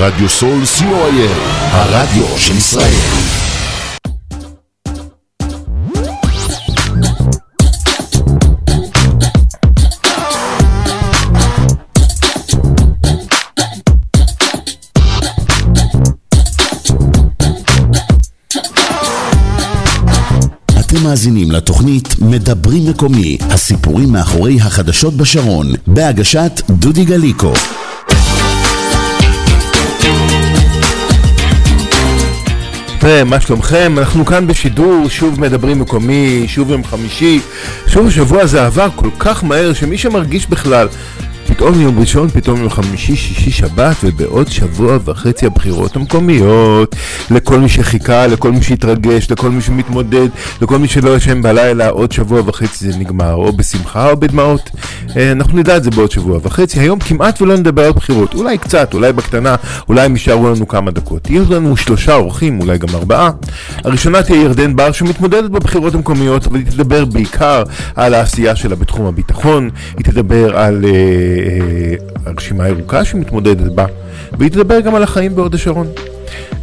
רדיו סול co.il, הרדיו של ישראל. מאזינים לתוכנית מדברים מקומי, הסיפורים מאחורי החדשות בשרון, בהגשת דודי גליקו. היי, מה שלומכם? אנחנו כאן בשידור, שוב מדברים מקומי, שוב יום חמישי, שוב השבוע הזה עבר כל כך מהר שמי שמרגיש בכלל פתאום יום ראשון, פתאום יום חמישי, שישי, שבת, ובעוד שבוע וחצי הבחירות המקומיות. לכל מי שחיכה, לכל מי שהתרגש, לכל מי שמתמודד, לכל מי שלא ישן בלילה, עוד שבוע וחצי זה נגמר, או בשמחה או בדמעות. אה, אנחנו נדע את זה בעוד שבוע וחצי. היום כמעט ולא נדבר על בחירות, אולי קצת, אולי בקטנה, אולי הם יישארו לנו כמה דקות. יהיו לנו שלושה אורחים, אולי גם ארבעה. הראשונה תהיה ירדן בר, שמתמודדת בבחירות המקומיות, אבל היא תדבר בעיקר על העשייה שלה בתחום הביטחון, היא תדבר על... אה, הרשימה הירוקה שמתמודדת בה, והיא תדבר גם על החיים בהוד השרון.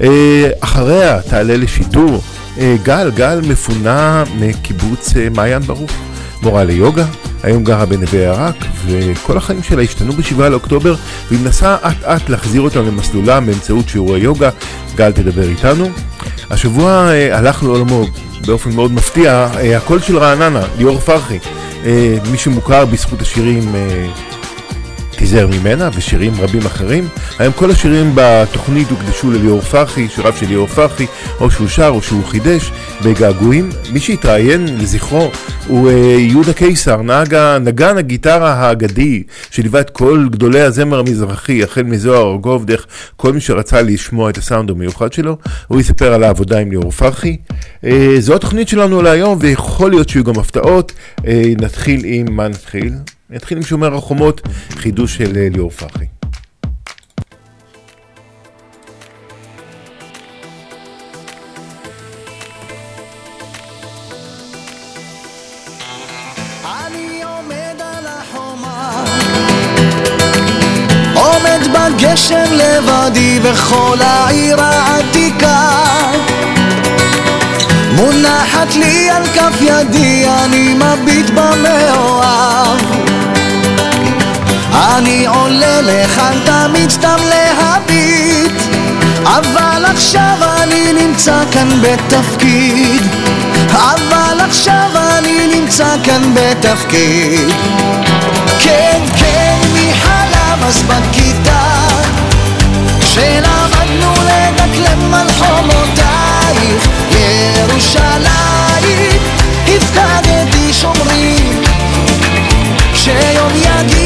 אה, אחריה תעלה לשידור אה, גל, גל מפונה מקיבוץ מעיין ברוך, מורה ליוגה, היום גרה בנווה ירק, וכל החיים שלה השתנו ב-7 לאוקטובר, והיא מנסה אט אט להחזיר אותם למסלולה באמצעות שיעורי יוגה. גל תדבר איתנו. השבוע הלך לעולמו באופן מאוד מפתיע, הקול של רעננה, ליאור פרחי, מי שמוכר בזכות השירים תיזהר ממנה ושירים רבים אחרים. היום כל השירים בתוכנית הוקדשו לליאור פרחי, שיריו של ליאור פרחי, או שהוא שר או שהוא חידש בגעגועים. מי שהתראיין לזכרו הוא uh, יהודה קיסר, נהג נגן הגיטרה האגדי, שליווה את כל גדולי הזמר המזרחי, החל מזוהר ארגוב, דרך כל מי שרצה לשמוע את הסאונד המיוחד שלו. הוא יספר על העבודה עם ליאור פרחי. Uh, זו התוכנית שלנו להיום, ויכול להיות שיהיו גם הפתעות. Uh, נתחיל עם מה נתחיל? נתחיל עם שומר החומות, חידוש של אה, ליאור עומד בגשם לבדי וכל העיר העתיקה מונחת לי על כף ידי, אני מביט במאוהב אני עולה לכאן תמיד סתם להביט אבל עכשיו אני נמצא כאן בתפקיד. אבל עכשיו אני נמצא כאן בתפקיד. כן, כן, מי חלם אז בכיתה כשלמדנו לדקלם על חומותייך ירושלים הפקדתי שומרים כשיום יגיע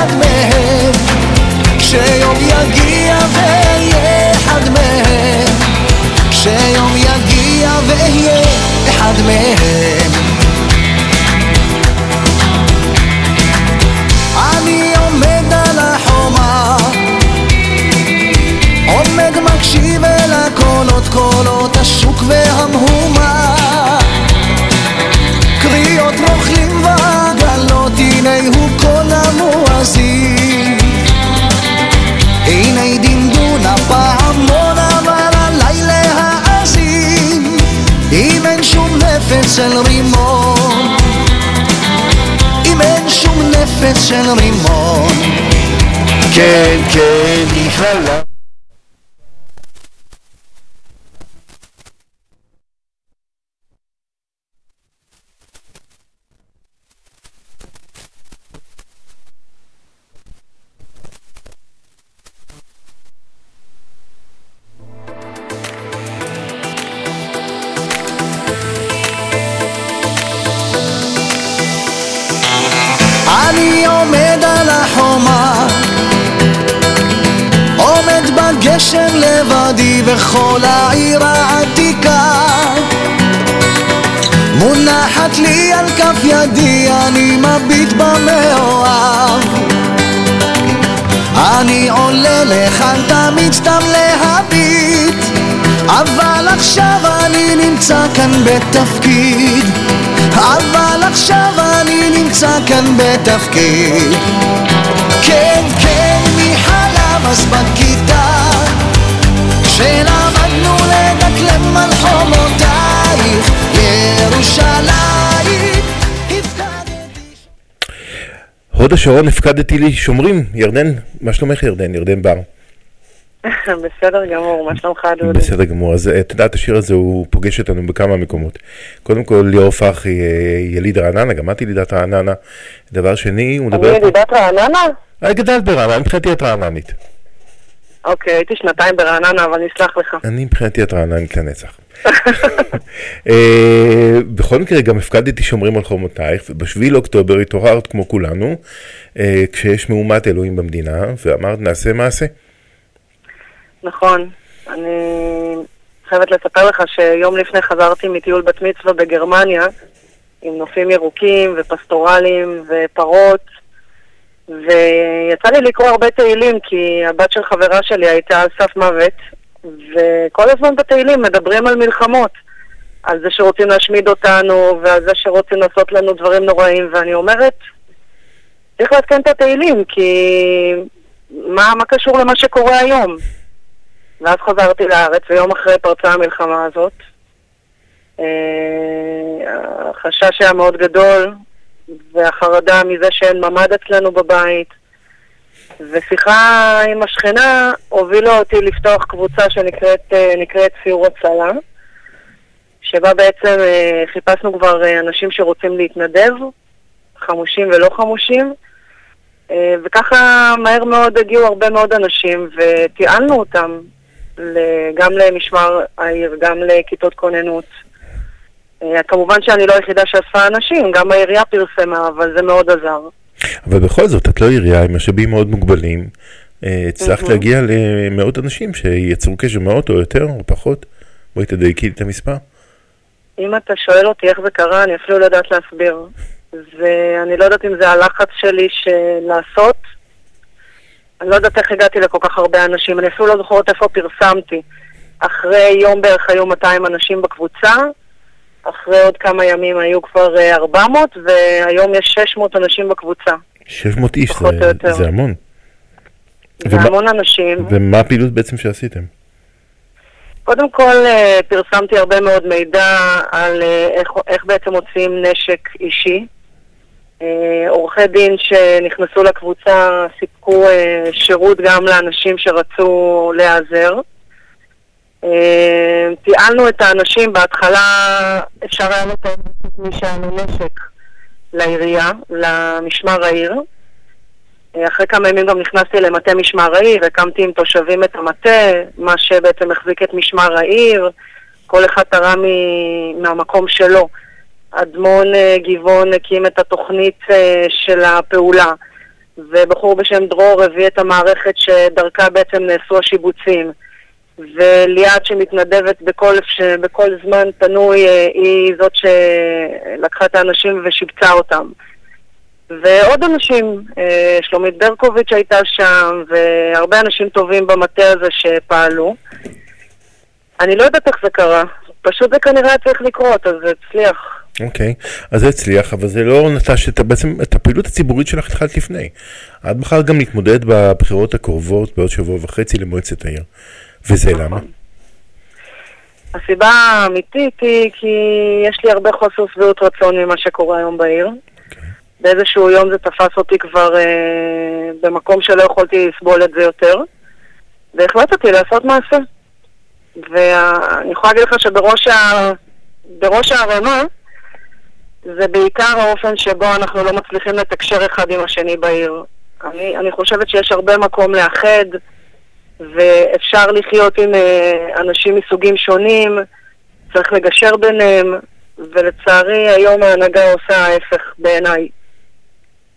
אחד מהם. כשיום יגיע ואהיה אחד מהם. כשיום יגיע ואהיה אחד מהם. אני עומד על החומה. עומד מקשיב אל הקולות קולות השוק והמהומה של רימון כן, כן, נכללה. אני כאן בתפקיד כן, כן, מי חלם אז בכיתה כשלמדנו לדקלם על חומותייך ירושלים הפקדתי הוד השרון הפקדתי לי שומרים. ירדן, מה שלומך ירדן? ירדן בר. בסדר גמור, מה שלומך דודי? בסדר גמור, אז אה, את יודעת, השיר הזה הוא פוגש אותנו בכמה מקומות. קודם כל, ליאור פרחי, אה, יליד רעננה, גם את ילידת רעננה. דבר שני, הוא אני מדבר... ילידת רעננה? אה, גדלת ברעננה, מבחינתי את רעננית. אוקיי, הייתי שנתיים ברעננה, אבל נסלח לך. אני מבחינתי את רעננית לנצח. אה, בכל מקרה, גם הפקדתי שומרים על חומותייך, ובשביעי לאוקטובר התעוררת כמו כולנו, כשיש מהומת אלוהים במדינה, ואמרת נעשה מעשה. נכון. אני חייבת לספר לך שיום לפני חזרתי מטיול בת מצווה בגרמניה, עם נופים ירוקים ופסטורלים ופרות, ויצא לי לקרוא הרבה תהילים, כי הבת של חברה שלי הייתה על סף מוות, וכל הזמן בתהילים מדברים על מלחמות. על זה שרוצים להשמיד אותנו, ועל זה שרוצים לעשות לנו דברים נוראים, ואני אומרת, צריך לעדכן את התהילים, כי מה, מה קשור למה שקורה היום? ואז חזרתי לארץ, ויום אחרי פרצה המלחמה הזאת. אה, החשש היה מאוד גדול, והחרדה מזה שאין ממ"ד אצלנו בבית. ושיחה עם השכנה הובילה אותי לפתוח קבוצה שנקראת אה, סיור הצלה, שבה בעצם אה, חיפשנו כבר אנשים שרוצים להתנדב, חמושים ולא חמושים, וככה מהר מאוד הגיעו הרבה מאוד אנשים ותיעלנו אותם גם למשמר העיר, גם לכיתות כוננות. אה, כמובן שאני לא היחידה שאספה אנשים, גם העירייה פרסמה, אבל זה מאוד עזר. אבל בכל זאת, את לא עירייה עם משאבים מאוד מוגבלים. אה, הצלחת. להגיע למאות אנשים שיצרו קשר מאות או יותר או פחות. בואי תדייקי את המספר. אם אתה שואל אותי איך זה קרה, אני אפילו לא יודעת להסביר. ואני לא יודעת אם זה הלחץ שלי של לעשות. אני לא יודעת איך הגעתי לכל כך הרבה אנשים, אני אפילו לא זוכרת איפה פרסמתי. אחרי יום בערך היו 200 אנשים בקבוצה, אחרי עוד כמה ימים היו כבר אה, 400, והיום יש 600 אנשים בקבוצה. 600 איש, זה-. זה המון. זה ומה- המון אנשים. ומה הפעילות בעצם שעשיתם? קודם כל אה, פרסמתי הרבה מאוד מידע על אה, איך, איך בעצם מוציאים נשק אישי. אה, עורכי דין שנכנסו לקבוצה סיפקו אה, שירות גם לאנשים שרצו להיעזר. אה, תיעלנו את האנשים, בהתחלה אפשר היה לתאם מי שהיה לו נשק לעירייה, למשמר העיר. אה, אחרי כמה ימים גם נכנסתי למטה משמר העיר, הקמתי עם תושבים את המטה, מה שבעצם החזיק את משמר העיר, כל אחד תרם מהמקום שלו. אדמון אה, גבעון הקים את התוכנית אה, של הפעולה, ובחור בשם דרור הביא את המערכת שדרכה בעצם נעשו השיבוצים. וליאת שמתנדבת בכל. בכל זמן פנוי, אה, היא זאת שלקחה את האנשים ושיבצה אותם. ועוד אנשים, שלומית ברקוביץ' הייתה שם, והרבה אנשים טובים במטה הזה שפעלו. אני לא יודעת איך זה קרה, פשוט זה כנראה צריך לקרות, אז זה הצליח. אוקיי, אז זה הצליח, אבל זה לא נטש את, בעצם את הפעילות הציבורית שלך התחלת לפני. את בחרת גם להתמודד בבחירות הקרובות בעוד שבוע וחצי למועצת העיר. וזה למה? הסיבה האמיתית היא כי יש לי הרבה חוסר שביעות רצון ממה שקורה היום בעיר. באיזשהו יום זה תפס אותי כבר אה, במקום שלא יכולתי לסבול את זה יותר, והחלטתי לעשות מעשה. ואני יכולה להגיד לך שבראש ה... בראש הערימה זה בעיקר האופן שבו אנחנו לא מצליחים לתקשר אחד עם השני בעיר. אני, אני חושבת שיש הרבה מקום לאחד, ואפשר לחיות עם אה, אנשים מסוגים שונים, צריך לגשר ביניהם, ולצערי היום ההנהגה עושה ההפך בעיניי.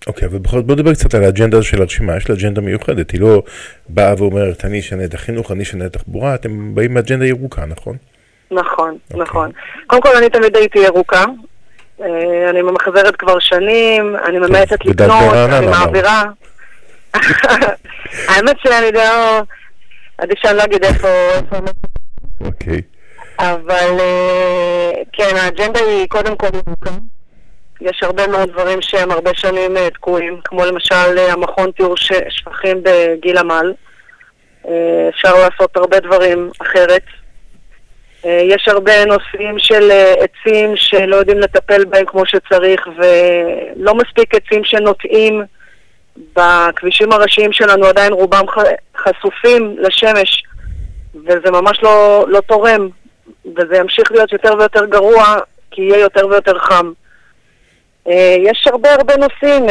אוקיי, אבל בכל זאת בוא נדבר קצת על האג'נדה של הרשימה, יש לה אג'נדה מיוחדת, היא לא באה ואומרת אני אשנה את החינוך, אני אשנה את התחבורה, אתם באים מאג'נדה ירוקה, נכון? נכון, אוקיי. נכון. קודם כל, אני תמיד הייתי ירוקה. אה, אני ממחזרת כבר שנים, אני ממעטת וגדלת לקנות, אני אמרת. מעבירה. האמת שאני לא... עדיף שאני לא אגיד איפה... אוקיי. אבל אה, כן, האג'נדה היא קודם כל ירוקה. יש הרבה מאוד דברים שהם הרבה שנים אה, תקועים, כמו למשל המכון טיהור שפכים בגיל עמל. אפשר לעשות הרבה דברים אחרת. אה, יש הרבה נושאים של אה, עצים שלא יודעים לטפל בהם כמו שצריך, ולא מספיק עצים שנוטעים בכבישים הראשיים שלנו, עדיין רובם חשופים לשמש, וזה ממש לא, לא תורם, וזה ימשיך להיות יותר ויותר גרוע, כי יהיה יותר ויותר חם. אה, יש הרבה הרבה נושאים,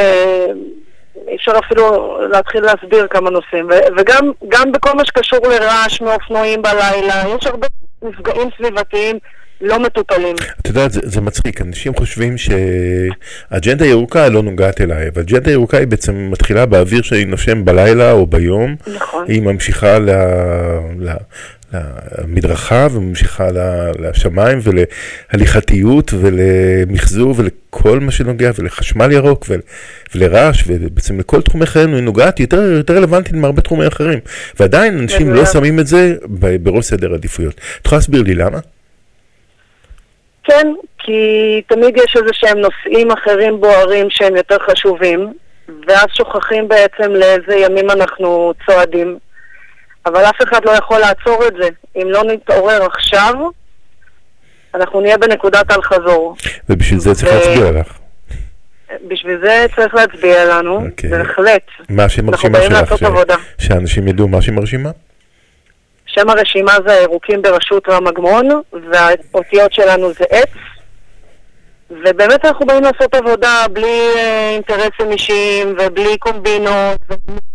אי אפשר אפילו להתחיל להסביר כמה נושאים, וגם גם בכל מה שקשור לרעש מאופנועים בלילה, יש הרבה מפגעים סביבתיים לא מטופלים. את יודעת, זה, זה מצחיק, אנשים חושבים שאג'נדה ירוקה לא נוגעת אליי, אבל אג'נדה ירוקה היא בעצם מתחילה באוויר שאני נושם בלילה או ביום, נכון. היא ממשיכה ל... ל... למדרכה וממשיכה לשמיים ולהליכתיות ולמחזור ולכל מה שנוגע ולחשמל ירוק ול- ולרעש ובעצם לכל תחומי חיינו היא נוגעת יותר, יותר רלוונטית מהרבה תחומים אחרים ועדיין אנשים לא. שמים את זה בראש סדר עדיפויות. את יכולה להסביר לי למה? כן, כי תמיד יש איזה שהם נושאים אחרים בוערים שהם יותר חשובים, ואז שוכחים בעצם לאיזה ימים אנחנו צועדים. אבל אף אחד לא יכול לעצור את זה. אם לא נתעורר עכשיו, אנחנו נהיה בנקודת אל-חזור. ובשביל זה צריך להצביע לך. בשביל זה צריך להצביע לנו, אוקיי. בהחלט. מה השם הרשימה שלך? שאנשים ידעו מה השם הרשימה? שם הרשימה זה הירוקים בראשות רם אגמון, והאותיות שלנו זה עץ. ובאמת אנחנו באים לעשות עבודה בלי אה, אינטרסים אישיים ובלי קומבינות. ובלי...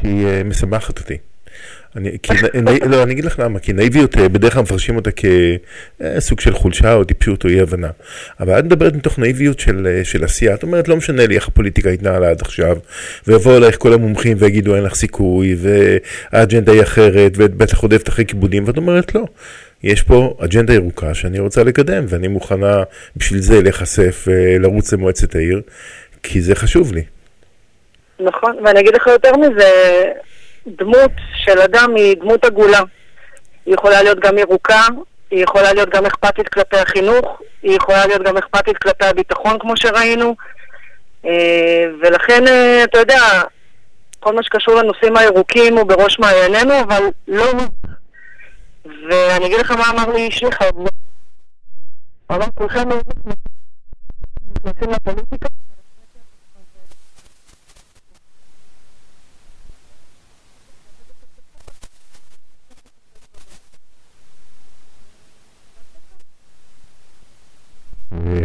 שהיא אה, משמחת אותי. אני, כי, לא, אני אגיד לך למה, כי נאיביות אה, בדרך כלל מפרשים אותה כסוג של חולשה או טיפשות או אי הבנה. אבל את מדברת מתוך נאיביות של, אה, של עשייה, את אומרת לא משנה לי איך הפוליטיקה התנהלה עד עכשיו, ויבואו אלייך כל המומחים ויגידו אין לך סיכוי, והאג'נדה היא אחרת, ואת בטח רודפת אחרי כיבודים, ואת אומרת לא. יש פה אג'נדה ירוקה שאני רוצה לקדם, ואני מוכנה בשביל זה להיחשף, אה, לרוץ למועצת העיר, כי זה חשוב לי. נכון, ואני אגיד לך יותר מזה, דמות של אדם היא דמות עגולה. היא יכולה להיות גם ירוקה, היא יכולה להיות גם אכפתית כלפי החינוך, היא יכולה להיות גם אכפתית כלפי הביטחון כמו שראינו, אה, ולכן, אה, אתה יודע, כל מה שקשור לנושאים הירוקים הוא בראש מעיינינו, אבל לא הוא. ואני אגיד לך מה אמר לי איש. הוא אמר, כולכם נכנסים לפוליטיקה,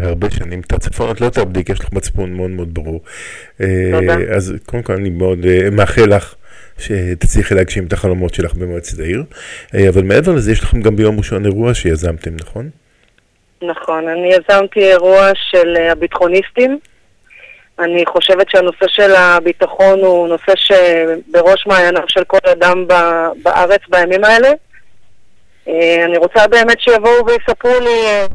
הרבה שנים. את הצפון את לא תאבדי, כי יש לך מצפון מאוד מאוד ברור. אה, תודה. אז קודם כל אני מאוד אה, מאחל לך שתצליחי להגשים את החלומות שלך במועצת העיר. אה, אבל מעבר לזה, יש לכם גם ביום ראשון אירוע שיזמתם, נכון? נכון, אני יזמתי אירוע של אה, הביטחוניסטים. אני חושבת שהנושא של הביטחון הוא נושא שבראש מעייניו של כל אדם בארץ בימים האלה. אה, אני רוצה באמת שיבואו ויספרו לי...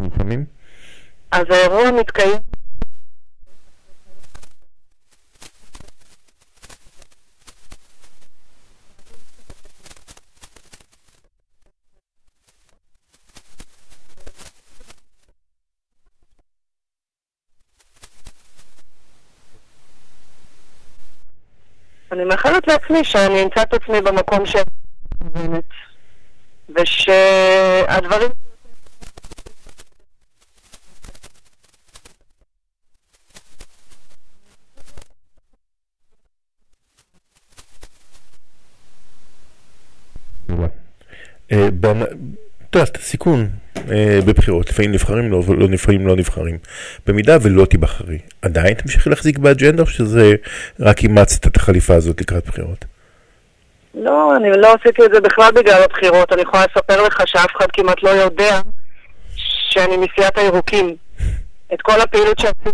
לפעמים? אז האירוע מתקיים... אני מאחלת לעצמי שאני אמצא את עצמי במקום ש... ושהדברים... אה, במ- אתה יודע, סיכון אה, בבחירות, לפעמים נבחרים, לא, לא לפעמים לא נבחרים. במידה ולא תיבחרי, עדיין תמשיכי להחזיק באג'נדה, או שזה רק אימצת את החליפה הזאת לקראת בחירות? לא, אני לא עשיתי את זה בכלל בגלל הבחירות. אני יכולה לספר לך שאף אחד כמעט לא יודע שאני מסיעת הירוקים. את כל הפעילות שעשיתי...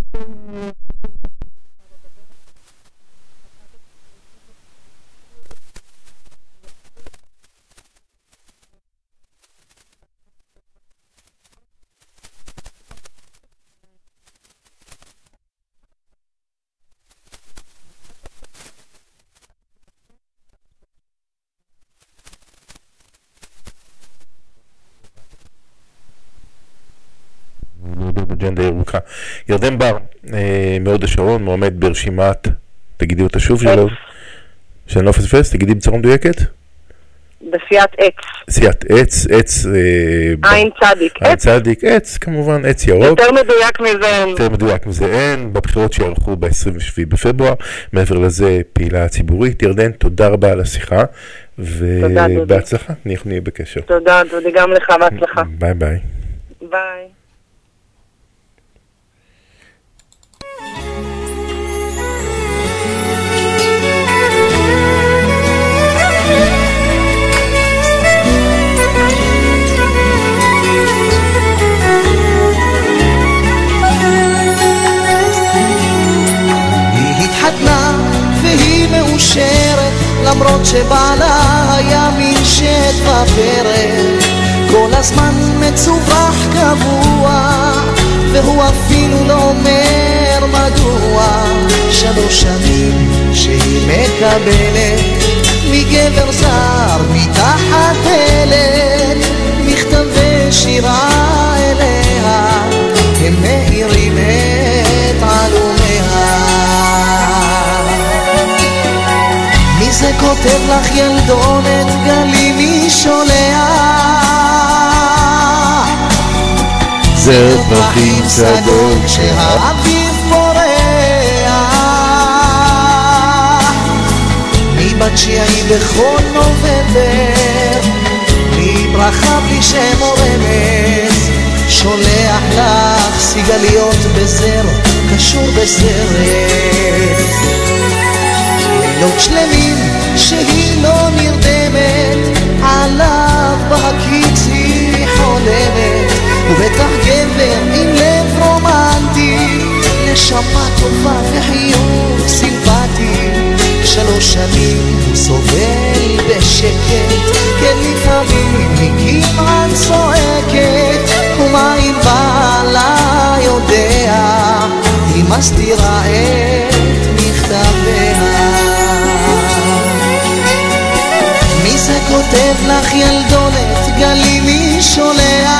אג'נדה ירוקה. ירדן בר, אה, מהוד השרון, מועמד ברשימת, תגידי אותה שוב, שלא, שאני לא אפספס, תגידי בצורה מדויקת. בסיעת עץ. סיעת עץ, עץ, אה, עין צדיק. עין. צדיק, עץ, כמובן, עץ ירוק. יותר מדויק מזה אין. יותר מדויק מזה אין, בבחירות שיערכו ב-27 בפברואר. מעבר לזה, פעילה ציבורית. ירדן, תודה רבה על השיחה. ובהצלחה, אנחנו נהיה בקשר. תודה, דודי, גם לך בהצלחה. ביי ביי. ביי. למרות שבעלה היה מין שד ופרק כל הזמן מצווח קבוע והוא אפילו לא אומר מדוע. שלוש שנים שהיא מקבלת מגבר זר מתחת דלת מכתבי שירה אליה הם מאירים מי זה כותב לך ילדונת גלי מי שולח? זר פרחים סגול כשהאביב פורח מבת שיעי בכל נובמבר? בלי ברכה בלי שם או רמז? שולח לך סיגליות בזר קשור בסרט. לילות שלמים שהיא לא נרדמת עליו בהקיץ היא חולמת. ובטח גבר עם לב רומנטי נשמה טובה וחיוך סימפטי. שלוש שנים סובל בשקט כן לפעמים היא צועקת. ומה אם בעלה יודע היא מסתירה את מכתביה כותב לך ילדונת גלי מי שולח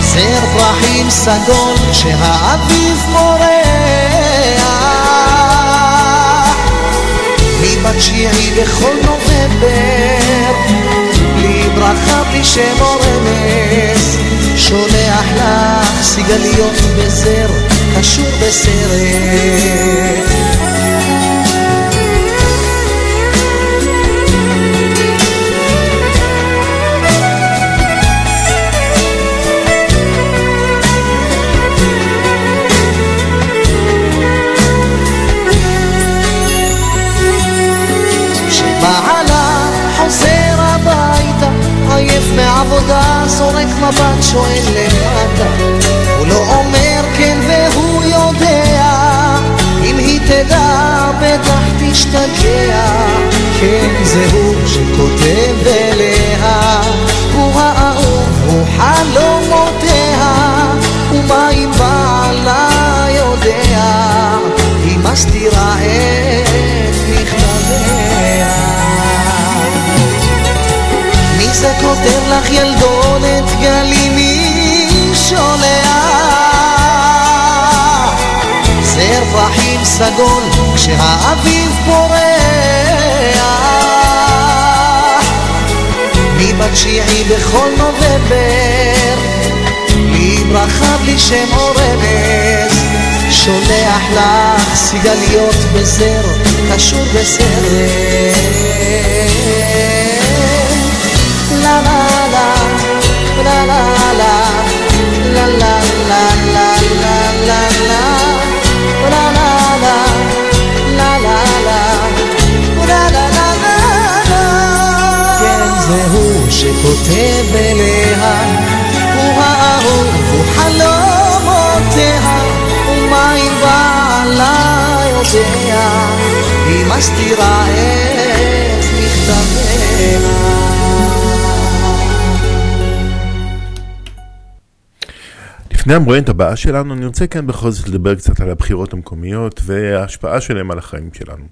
זר פרחים סגול כשהאביב פורח מבת שיעי בכל נובמבר בלי ברכה בלי שם או רמז. שולח לך סיגליות בזר קשור בסרט זורק מבט שואל למטה. כותב לך ילדונת גלי מי שולח? זר פרחים סגול כשהאביב פורח מי בתשיעי בכל נובמבר בלי ברכה בלי שם או רמז. שולח לך סיגליות בזר קשור בסרט שכותב אליה הוא האהוב הוא חלומותיה ומה אם בעלה יודע היא מסתירה את מכתביה לפני המרואיינת הבאה שלנו, אני רוצה כאן בכל זאת לדבר קצת על הבחירות המקומיות וההשפעה שלהם על החיים שלנו.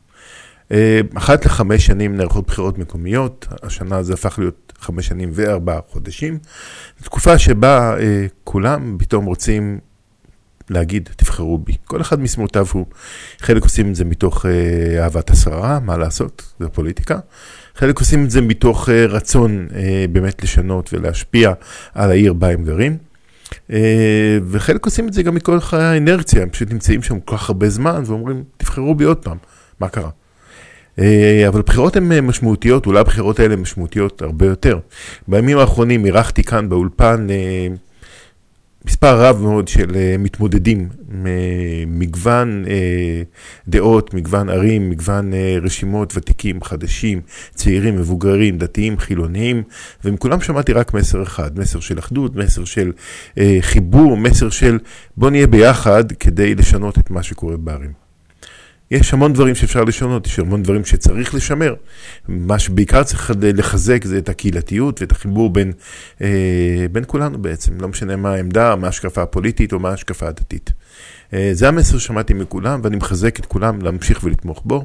אה, אחת לחמש שנים נערכות בחירות מקומיות, השנה זה הפך להיות חמש שנים וארבעה חודשים. תקופה שבה אה, כולם פתאום רוצים להגיד, תבחרו בי. כל אחד משמאותיו הוא. חלק עושים את זה מתוך אה, אהבת השררה, מה לעשות, זה פוליטיקה. חלק עושים את זה מתוך אה, רצון אה, באמת לשנות ולהשפיע על העיר בה הם גרים. אה, וחלק עושים את זה גם מכל חיי האינרציה, הם פשוט נמצאים שם כל כך הרבה זמן ואומרים, תבחרו בי עוד פעם, מה קרה? אה, אבל הבחירות הן אה, משמעותיות, אולי הבחירות האלה משמעותיות הרבה יותר. בימים האחרונים אירחתי כאן באולפן מספר רב מאוד של אה, מתמודדים, אה, מגוון אה, דעות, מגוון ערים, מגוון אה, רשימות, ותיקים, חדשים, צעירים, מבוגרים, דתיים, חילוניים, ומכולם שמעתי רק מסר אחד, מסר של אחדות, מסר של חיבור, מסר של בוא נהיה ביחד כדי לשנות את מה שקורה בערים. יש המון דברים שאפשר לשנות, יש המון דברים שצריך לשמר. מה שבעיקר צריך לחזק זה את הקהילתיות ואת החיבור בין, אה, בין כולנו בעצם, לא משנה מה העמדה, מה ההשקפה הפוליטית או מה ההשקפה הדתית. אה, זה המסר ששמעתי מכולם ואני מחזק את כולם להמשיך ולתמוך בו.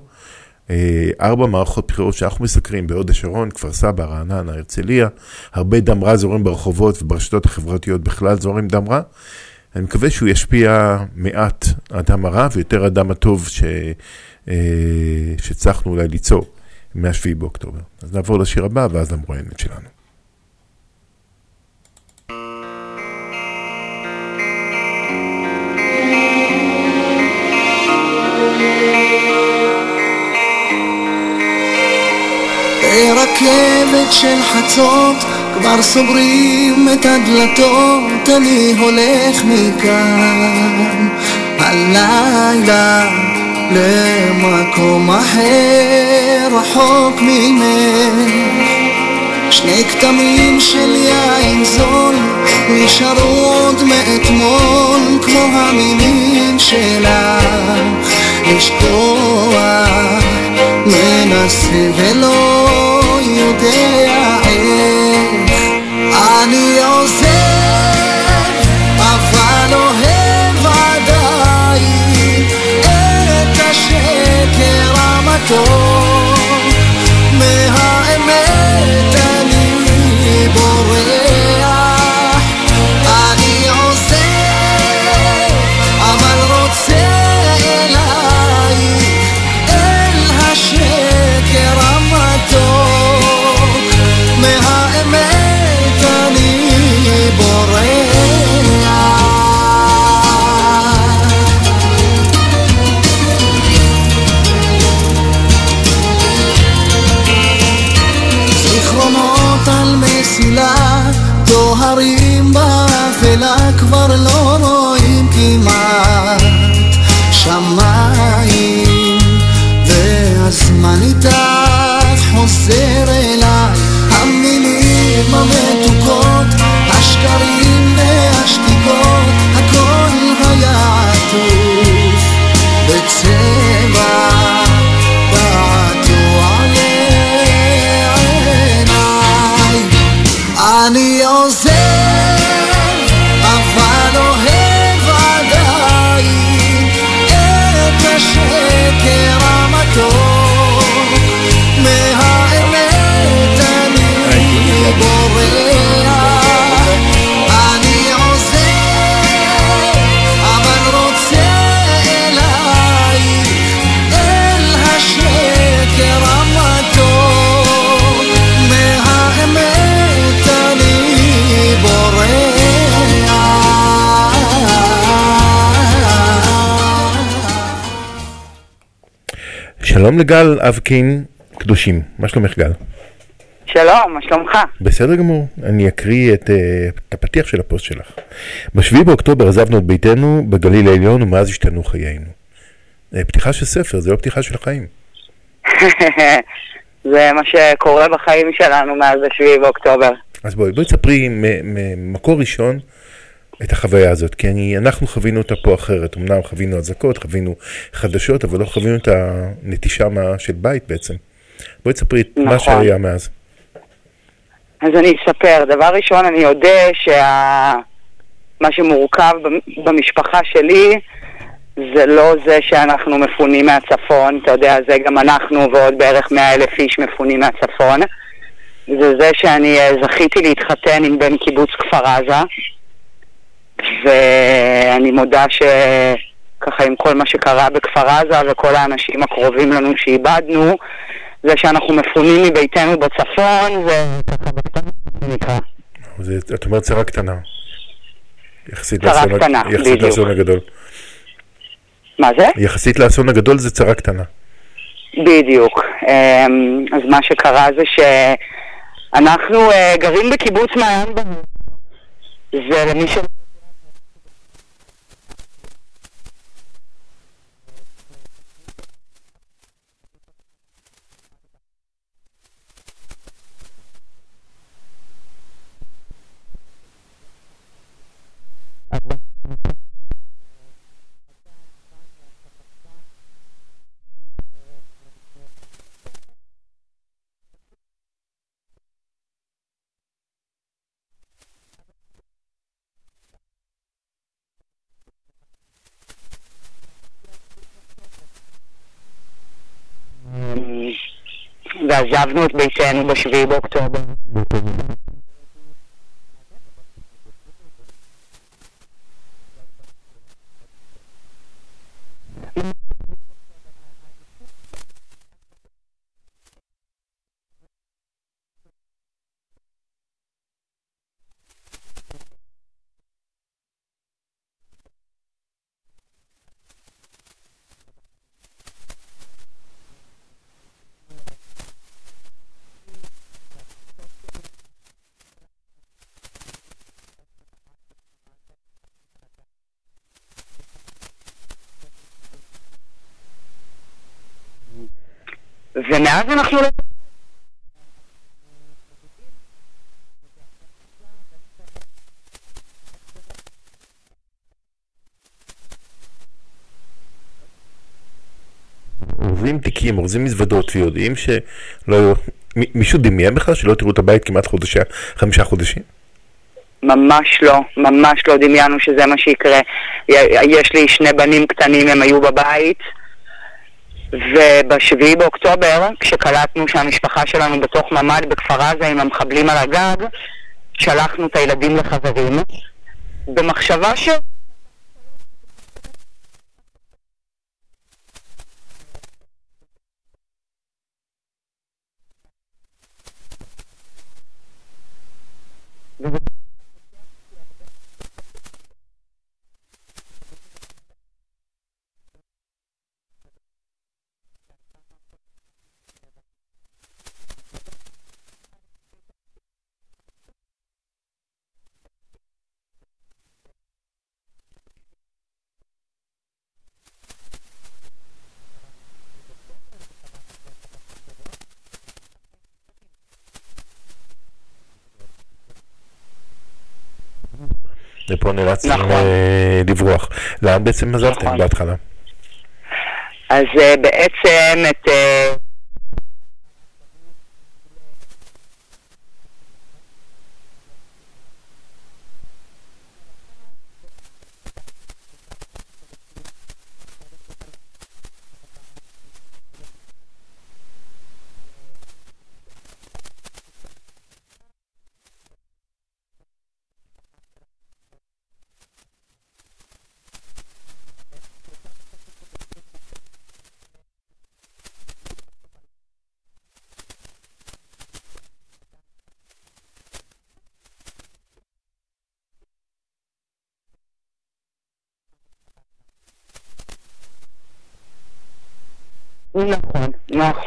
אה, ארבע מערכות בחירות שאנחנו מסקרים בהוד השרון, כפר סבא, רעננה, הרצליה, הרבה דם רע זורם ברחובות וברשתות החברתיות בכלל זורם דם רע. אני מקווה שהוא ישפיע מעט האדם הרע ויותר האדם הטוב ש... אה, שהצלחנו אולי ליצור מ-7 באוקטובר. אז נעבור לשיר הבא ואז למרואיינת שלנו. ברכבת של חצות כבר סוגרים את הדלתות, אני הולך מכאן. הלילה למקום אחר רחוק ממך. שני כתמים של יין זול נשארו עוד מאתמול כמו המילים שלך. לשכוח מנסה ולא יודע איך אני עוזב אבל אוהב עדיין את השקר המתוק שלום לגל אבקין קדושים, מה שלומך גל? שלום, מה שלומך? בסדר גמור, אני אקריא את, אה, את הפתיח של הפוסט שלך. בשביעי באוקטובר עזבנו את ביתנו בגליל העליון ומאז השתנו חיינו. אה, פתיחה של ספר, זה לא פתיחה של החיים. זה מה שקורה בחיים שלנו מאז השביעי באוקטובר. אז בואי, בואי תספרי ממקור ראשון את החוויה הזאת, כי אני, אנחנו חווינו אותה פה אחרת. אמנם חווינו אזעקות, חווינו חדשות, אבל לא חווינו את הנטישה מה, של בית בעצם. בואי תספרי את מה נכון. שהיה מאז. אז אני אספר. דבר ראשון, אני אודה שה... מה שמורכב במ- במשפחה שלי זה לא זה שאנחנו מפונים מהצפון, אתה יודע, זה גם אנחנו ועוד בערך מאה אלף איש מפונים מהצפון. זה זה שאני אה, זכיתי להתחתן עם בן קיבוץ כפר עזה, ואני מודה שככה עם כל מה שקרה בכפר עזה וכל האנשים הקרובים לנו שאיבדנו, זה שאנחנו מפונים מביתנו בצפון, זה ככה בקטנה. זה, את אומרת צרה קטנה. יחסית לאסון, קטנה, יחסית בדיוק. לאסון הגדול. מה זה? יחסית לאסון הגדול זה צרה קטנה. בדיוק. אמ, אז מה שקרה זה שאנחנו אה, גרים בקיבוץ מעיין ברוך, ולמי ש... ועזבנו את ביתנו בשביעי באוקטובר. ומאז אנחנו לא... אורזים תיקים, אורזים מזוודות, ויודעים שלא מישהו דמיין בכלל שלא תראו את הבית כמעט חודשי, חמישה חודשים? ממש לא, ממש לא דמיינו שזה מה שיקרה. יש לי שני בנים קטנים, הם היו בבית, ובשביעי באוקטובר, כשקלטנו שהמשפחה שלנו בתוך ממ"ד בכפר עזה עם המחבלים על הגג, שלחנו את הילדים לחברים, במחשבה ש... ופה נאלצתם נכון. אה, לברוח. לאן בעצם עזבתם נכון. בהתחלה? אז אה, בעצם את...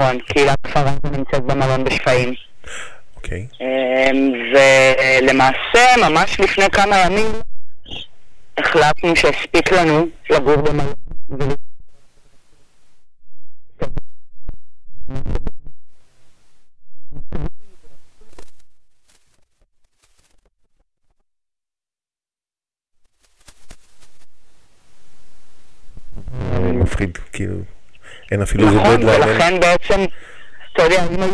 נכון, קהילת כפר עזה נמצאת במלון בשפיים. אוקיי. אמ, ולמעשה, ממש לפני כמה ימים, החלטנו שהספיק לנו לגור במלון. מפחיד, כאילו, אין אפילו נכון, דדליין. אין- ולכן בעצם, אתה יודע, אם היו...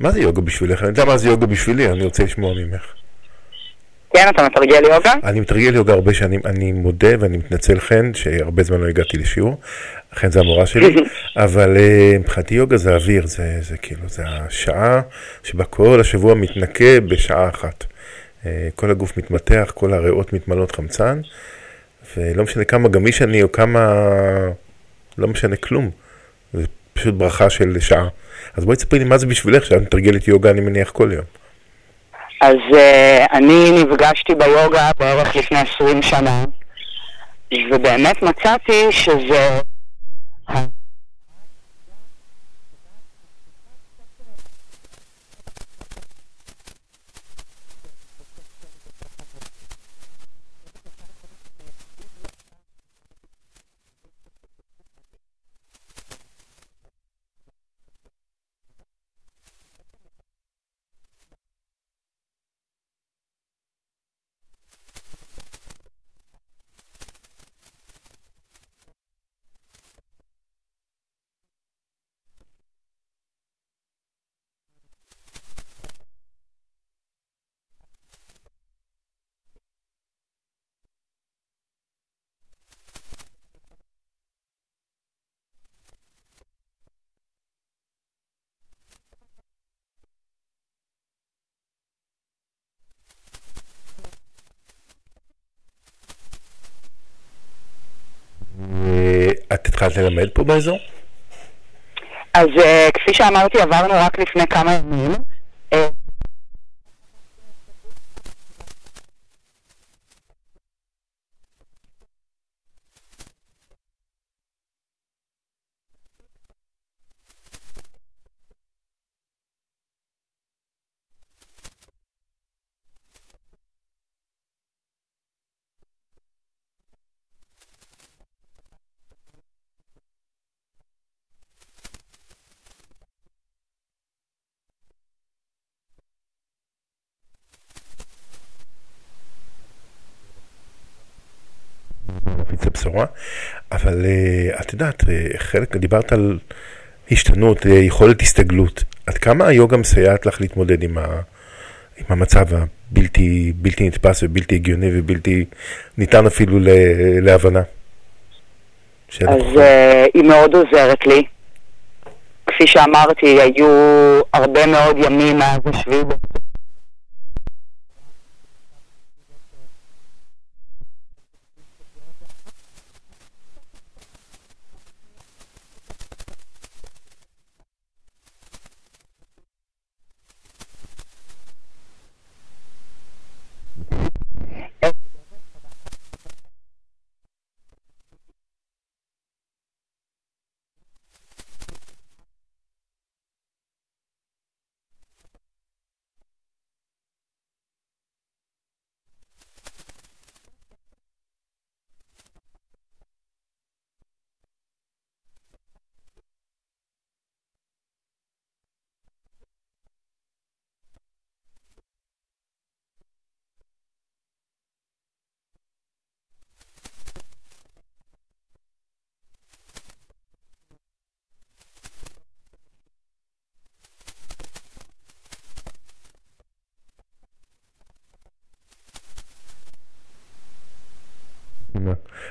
מה זה יוגה בשבילך? אני יודע מה זה יוגה בשבילי, אני רוצה לשמוע ממך. כן, אתה מתרגל יוגה? אני מתרגל יוגה הרבה שנים, אני מודה ואני מתנצל חן, שהרבה זמן לא הגעתי לשיעור, אכן זה המורה שלי, אבל אה, מבחינתי יוגה זה אוויר, זה, זה כאילו, זה השעה שבה כל השבוע מתנקה בשעה אחת. אה, כל הגוף מתמתח, כל הריאות מתמלאות חמצן, ולא משנה כמה גמיש אני או כמה, לא משנה כלום, זה פשוט ברכה של שעה. אז בואי תספרי לי מה זה בשבילך, שאת מתרגלת יוגה אני מניח כל יום. אז uh, אני נפגשתי ביוגה בערך לפני 20 שנה, ובאמת מצאתי שזה... את התחלת ללמד פה באזור? אז uh, כפי שאמרתי, עברנו רק לפני כמה ימים. Uh, להפיץ את הבשורה, אבל אה, את יודעת, אה, חלק, דיברת על השתנות, אה, יכולת הסתגלות. עד כמה היוגה מסייעת לך להתמודד עם, ה, עם המצב הבלתי בלתי נתפס ובלתי הגיוני ובלתי ניתן אפילו ל, להבנה? אז uh, היא מאוד עוזרת לי. כפי שאמרתי, היו הרבה מאוד ימים מאז השביעי באוקטובר.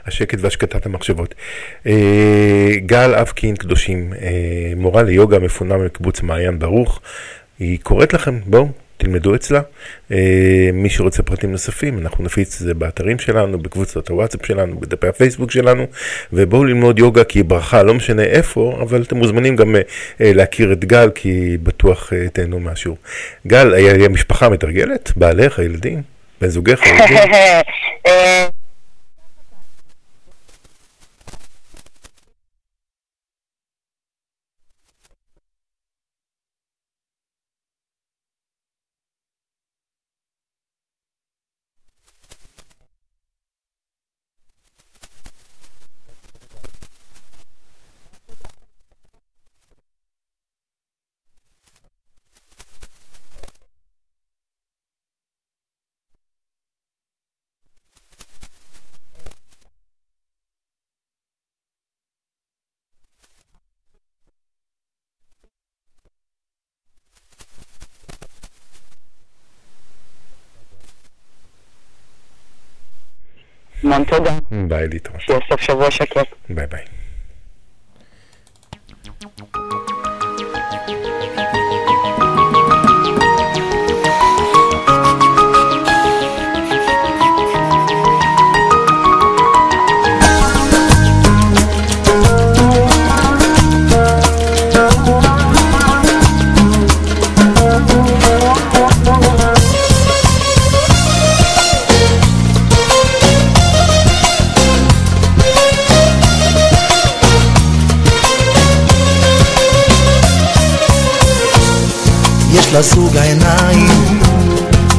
השקט והשקטת המחשבות. אה, גל אבקין קדושים, אה, מורה ליוגה מפונה מקיבוץ מעיין ברוך, היא קוראת לכם, בואו, תלמדו אצלה. אה, מי שרוצה פרטים נוספים, אנחנו נפיץ את זה באתרים שלנו, בקבוצות הוואטסאפ שלנו, בדפי הפייסבוק שלנו, ובואו ללמוד יוגה כי היא ברכה, לא משנה איפה, אבל אתם מוזמנים גם להכיר את גל, כי בטוח תהנו מהשיעור. גל, המשפחה מתרגלת? בעלך, הילדים? בן זוגך, המון תודה. ביי להתראות. שיהיה סוף שבוע שקט. ביי ביי. יש לה זוג עיניים,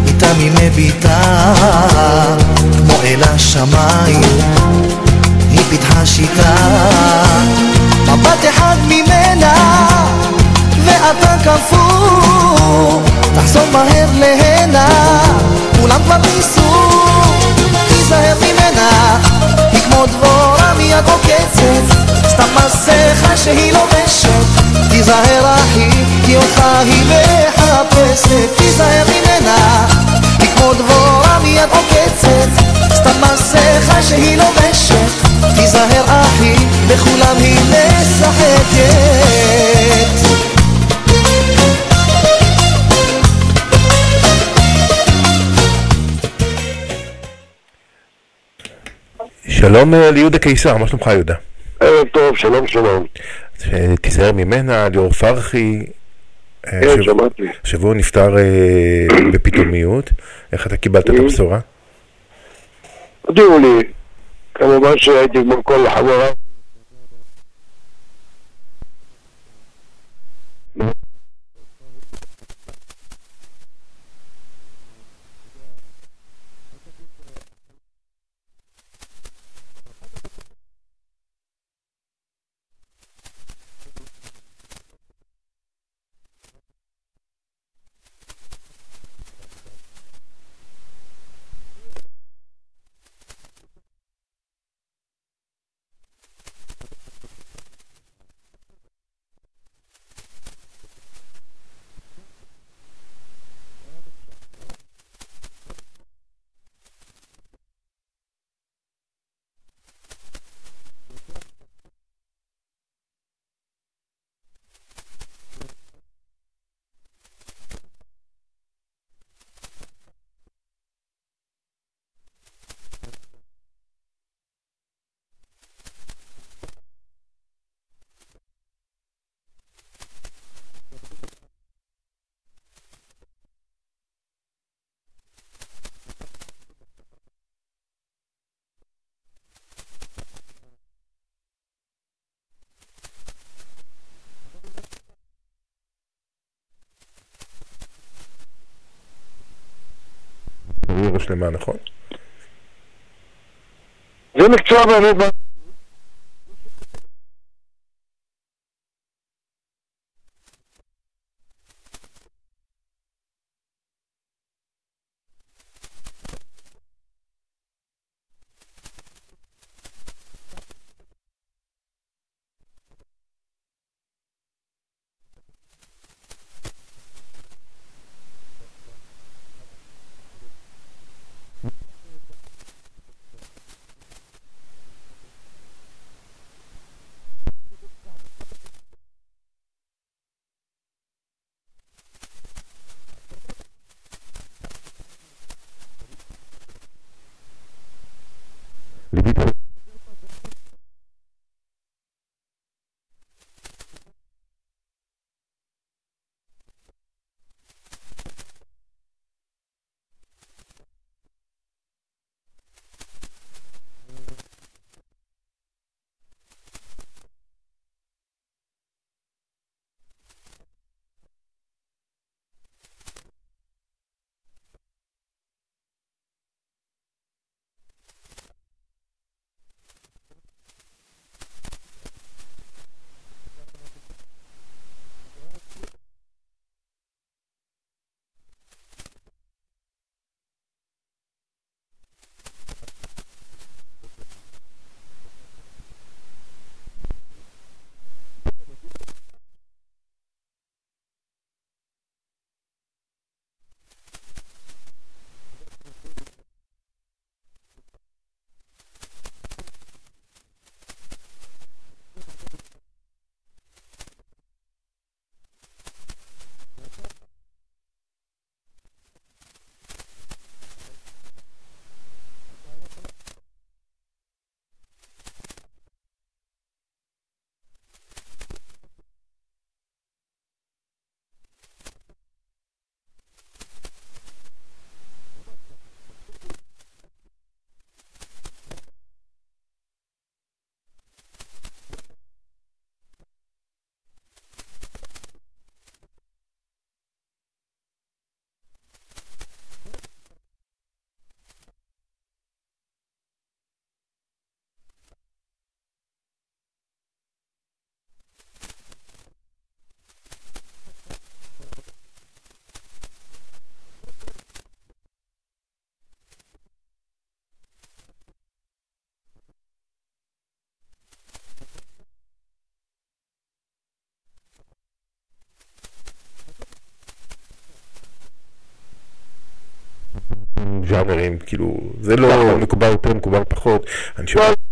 איתם היא מביטה, כמו אל השמיים, היא פיתחה שיטה, מבט אחד ממנה, ואתה קפוא, תחזור מהר להנה, כולם כבר ניסו, תיזהר ממנה, היא כמו דבורה מיד עוקצת, סתם מסכה שהיא לובשת, תיזהר אחי, כי אותך היא מחפשת, תיזהר ממנה, היא כמו דבורה מיד עוקצת, סתם מסכה שהיא לובשת, תיזהר אחי, בכולם היא משחקת. שלום אה, ליהודה קיסר, מה שלומך יהודה? ערב טוב, שלום שלום. אה, תיזהר ממנה, ליאור פרחי. אה, כן, שמעתי. השבוע הוא נפטר אה, בפתאומיות. איך אתה קיבלת את Mm. הבשורה? הודיעו לי, כמובן שהייתי כמו כל חבריי. שלמה, נכון? זה מקצוע באמת... ז'אנרים, כאילו, זה לא מקובל יותר, מקובל פחות. אני שומע...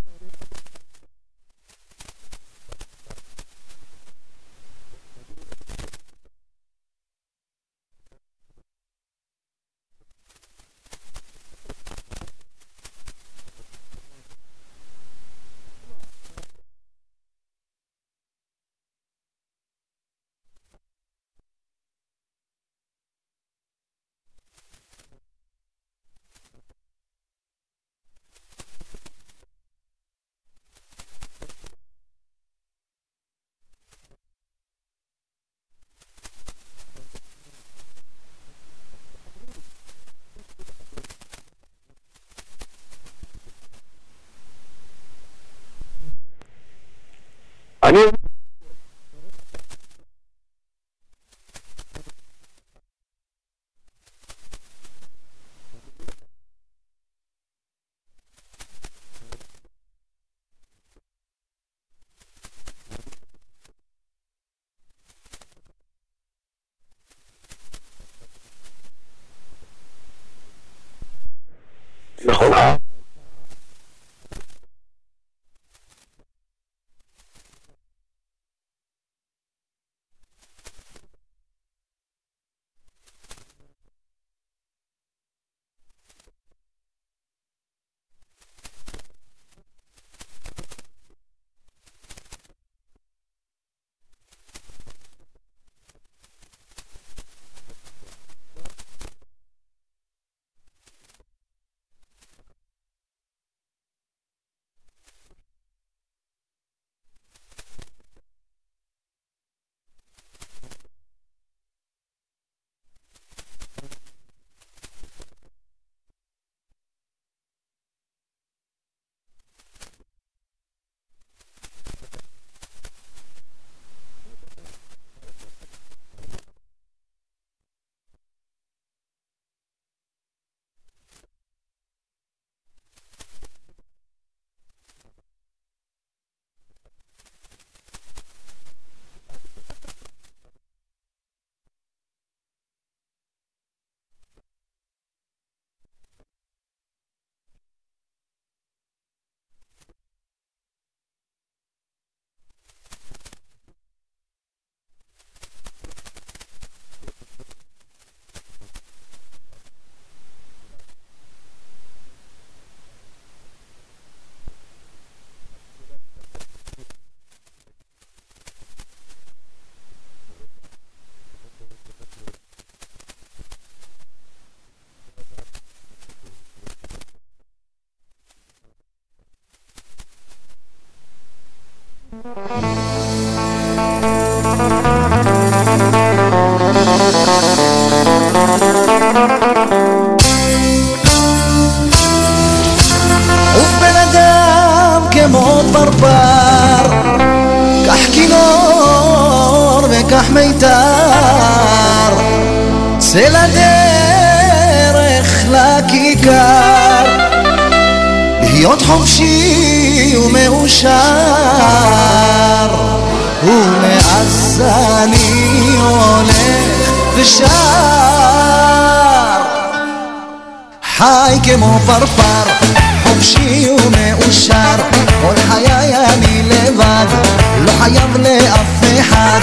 לכיכר, להיות חופשי ומאושר, ומאז אני הולך ושר. חי כמו פרפר, חופשי ומאושר, כל חיי אני לבד, לא חייב לאף אחד.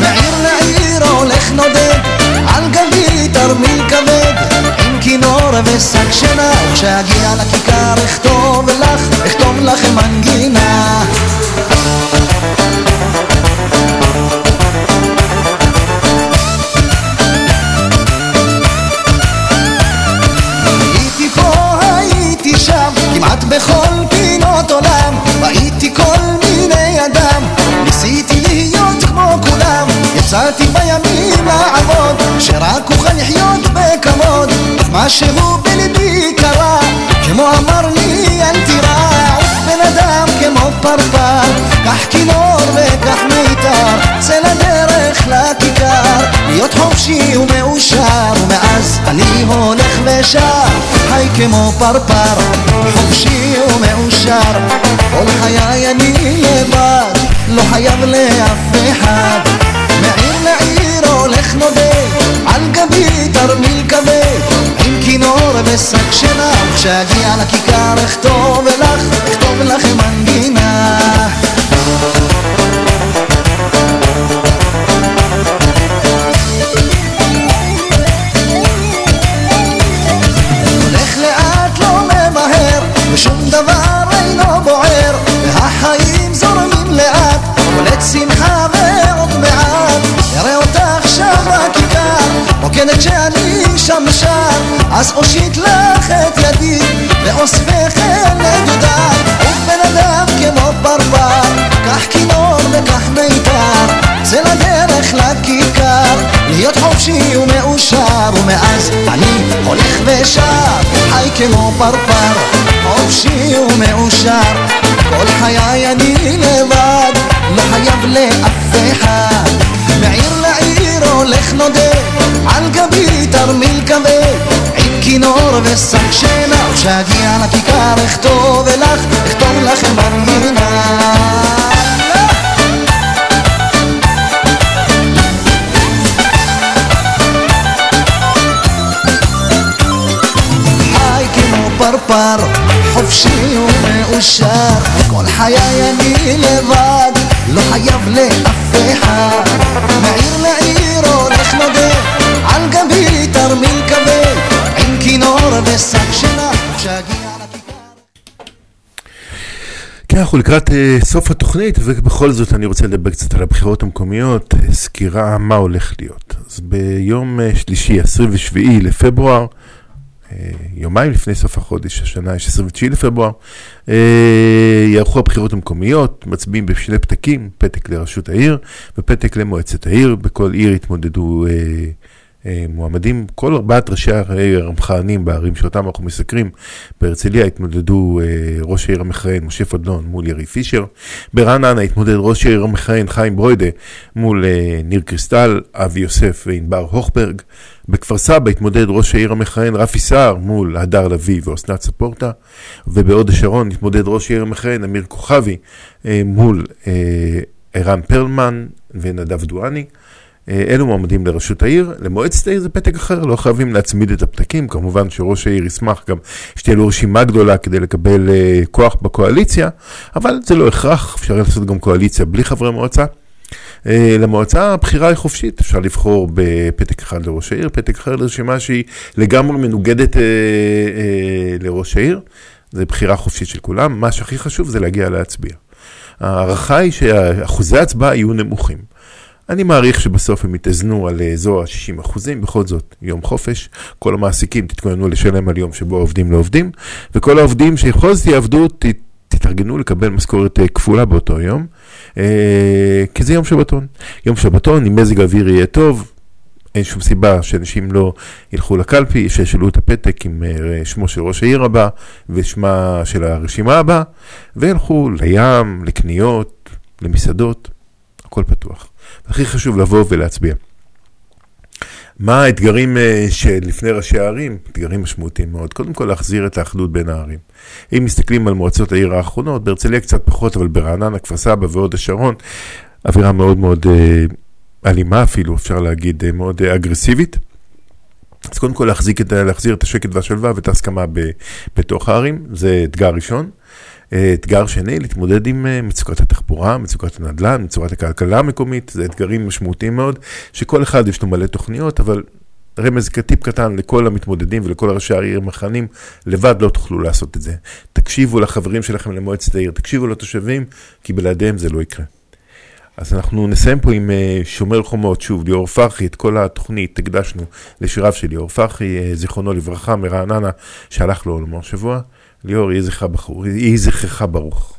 מעיר לעיר הולך נודד, על גבי תרמיל כבד, ושק שינה, וכשאגיע לכיכר אכתוב לך, אכתוב לך מנגינה. הייתי פה, הייתי שם, כמעט בכל פינות עולם. ראיתי כל מיני אדם, ניסיתי להיות כמו כולם. יצאתי בימים לעבוד, שרק אוכל לחיות משהו בליבי קרה, כמו אמר לי אל תירא בן אדם כמו פרפר, קח כינור וקח מיתר, צא לדרך לכיכר, להיות חופשי ומאושר, ומאז אני הולך ושר, חי כמו פרפר, חופשי ומאושר, כל חיי אני לבד, לא חייב לאף אחד, מעיר לעיר הולך נודד, על גבי תרמיל כבד, כינור ושק שינה כשאגיע לכיכר אכתוב לך, אכתוב לכם מנגינה. הולך לאט לא ממהר ושום דבר אינו בוער והחיים זורמים לאט קולט שמחה ועוד מעט. אראה אותך שם בכיכר רוקדת שם שר אז אושיט לך את ידי ואוספך אל נדודיי ובן אדם כמו פרפר קח כינור וקח מיתר צא לדרך לכיכר להיות חופשי ומאושר ומאז אני הולך ושר חי כמו פרפר חופשי ומאושר כל חיי אני לבד לא חייב לאף אחד מעיר הולך נודד על גבי תרמיל כבד עם כינור ושק שינה כשאגיע לכיכר אכתוב לך, אכתוב לכם מנגינה פרפר, חופשי ומאושר כל חיי אני לבד, לא חייב לאף אחד. מעיר לעיר הולך נודד, על גבי תרמיל כבד עם כינור ושק שינה כשאגיע כן, אנחנו לקראת אה, סוף התוכנית, ובכל זאת אני רוצה לדבר קצת על הבחירות המקומיות, סקירה מה הולך להיות. אז ביום אה, שלישי, 27 לפברואר, יומיים לפני סוף החודש, השנה יש 29 לפברואר, אה, יערכו הבחירות המקומיות, מצביעים בשני פתקים, פתק לראשות העיר ופתק למועצת העיר, בכל עיר יתמודדו אה, אה, מועמדים, כל ארבעת ראשי העיר המכהנים בערים שאותם אנחנו מסקרים, בהרצליה התמודדו אה, ראש העיר המכהן משה פדלון מול יריב פישר, ברעננה התמודד ראש העיר המכהן חיים ברוידה מול אה, ניר קריסטל, אבי יוסף וענבר הוכברג, בכפר סבא התמודד ראש העיר המכהן רפי סער מול הדר לביא ואסנת ספורטה, ובהוד השרון התמודד ראש העיר המכהן אמיר כוכבי אה, מול אה, ערן פרלמן ונדב דואני. אה, אלו מועמדים לראשות העיר, למועצת העיר זה פתק אחר, לא חייבים להצמיד את הפתקים, כמובן שראש העיר ישמח גם שתהיה לו רשימה גדולה כדי לקבל אה, כוח בקואליציה, אבל זה לא הכרח, אפשר לעשות גם קואליציה בלי חברי מועצה. אה, למועצה הבחירה היא חופשית, אפשר לבחור בפתק אחד לראש העיר, פתק אחר לרשימה שהיא לגמרי מנוגדת אה, אה, לראש העיר, זה בחירה חופשית של כולם, מה שהכי חשוב זה להגיע להצביע. ההערכה היא שאחוזי ההצבעה יהיו נמוכים. אני מעריך שבסוף הם יתאזנו על אזור ה-60 אחוזים, בכל זאת יום חופש, כל המעסיקים תתכוננו לשלם על יום שבו העובדים לא עובדים, וכל העובדים שיכול זאת יעבדו, תתארגנו לקבל משכורת אה, כפולה באותו יום, אה, כי זה יום שבתון. יום שבתון, אם מזג האוויר יהיה טוב, אין שום סיבה שאנשים לא ילכו לקלפי, שישאלו את הפתק עם אה, שמו של ראש העיר הבא ושמה של הרשימה הבאה, וילכו לים, לקניות, למסעדות, הכל פתוח. הכי חשוב לבוא ולהצביע. מה האתגרים אה, שלפני ראשי הערים? אתגרים משמעותיים מאוד. קודם כל, להחזיר את האחדות בין הערים. אם מסתכלים על מועצות העיר האחרונות, בהרצליה קצת פחות, אבל ברעננה, כפר סבא והוד השרון, אווירה מאוד מאוד אה, אלימה אפילו, אפשר להגיד, אה, מאוד אגרסיבית. אז קודם כל להחזיק את, להחזיר את השקט והשלווה ואת ההסכמה בתוך הערים, זה אתגר ראשון. אה, אתגר שני, להתמודד עם אה, מצוקת התחבורה, מצוקת הנדל"ן, מצוקת הכלכלה המקומית, זה אתגרים משמעותיים מאוד, שכל אחד יש לו מלא תוכניות, אבל רמז כטיפ קטן לכל המתמודדים ולכל ראשי העיר המכהנים, לבד לא תוכלו לעשות את זה. תקשיבו לחברים שלכם למועצת העיר, תקשיבו לתושבים, כי בלעדיהם זה לא יקרה. אז אנחנו נסיים פה עם אה, שומר חומות, שוב, ליאור פרחי, את כל התוכנית הקדשנו לשיריו של ליאור פרחי, זיכרונו לברכה, מרעננה, שהלך לעולמו השבוע. ליאור, יהי זכרך ברוך.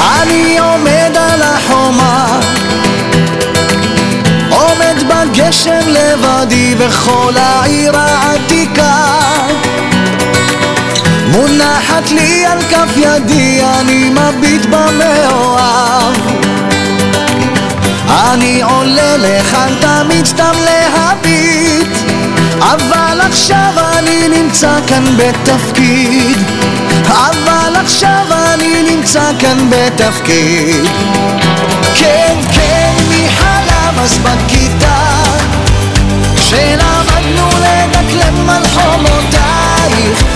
אני עומד על החומה לבדי וכל העיר העתיקה מונחת לי על כף ידי, אני מביט במאוהב. אני עולה לכאן תמיד סתם להביט אבל עכשיו אני נמצא כאן בתפקיד. אבל עכשיו אני נמצא כאן בתפקיד. כן, כן, מי חלם אז בכיתה שלמדנו לדקלם על חומותייך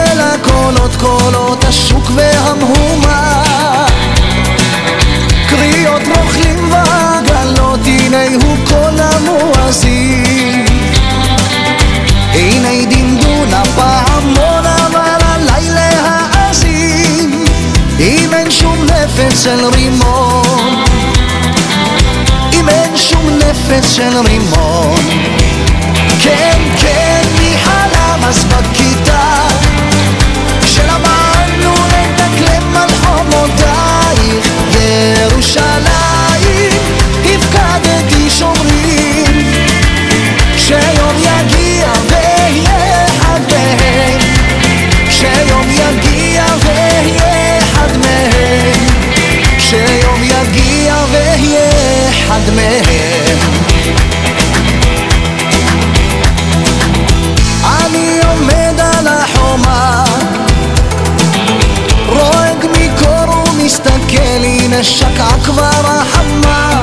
אל הקולות קולות השוק והמהומה. קריאות רוכלים ועגלות הנה הוא קול המואזין. הנה דמדון הפעמון אבל עליי להאזין אם אין שום נפץ של רימון אם אין שום נפץ של רימון. כן, כן, מי חלם אז בכיתה ירושלים הפקדתי שומרים כשיום יגיע ויהיה אחד מהם. כשיום יגיע ויהיה אחד מהם. כשיום יגיע ויהיה אחד מהם שקעה כבר החמה.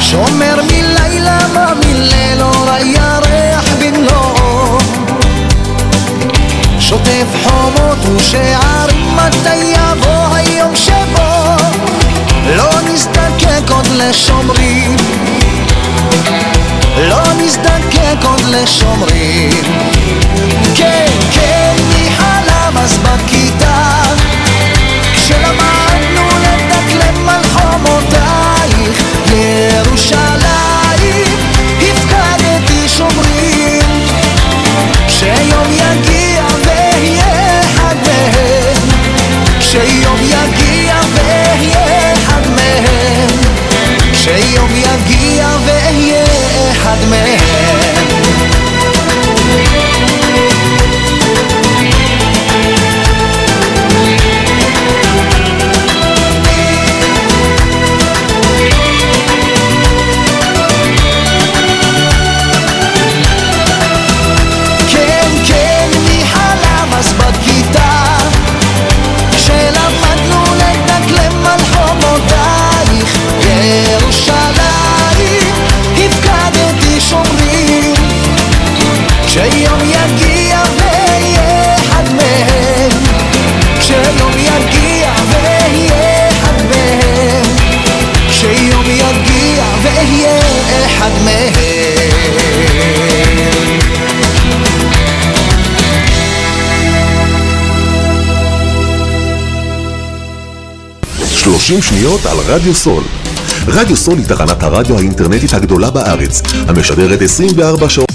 שומר מלילה מה מליל אור הירח במלואו. שוטף חומות ושערים מתי יבוא היום שבו. לא נזדקק עוד לשומרים. לא נזדקק עוד לשומרים. כן, כן, מי חלם אז בכיתה 30 שניות על רדיו סול. רדיו סול היא תחנת הרדיו האינטרנטית הגדולה בארץ, המשדרת 24 שעות.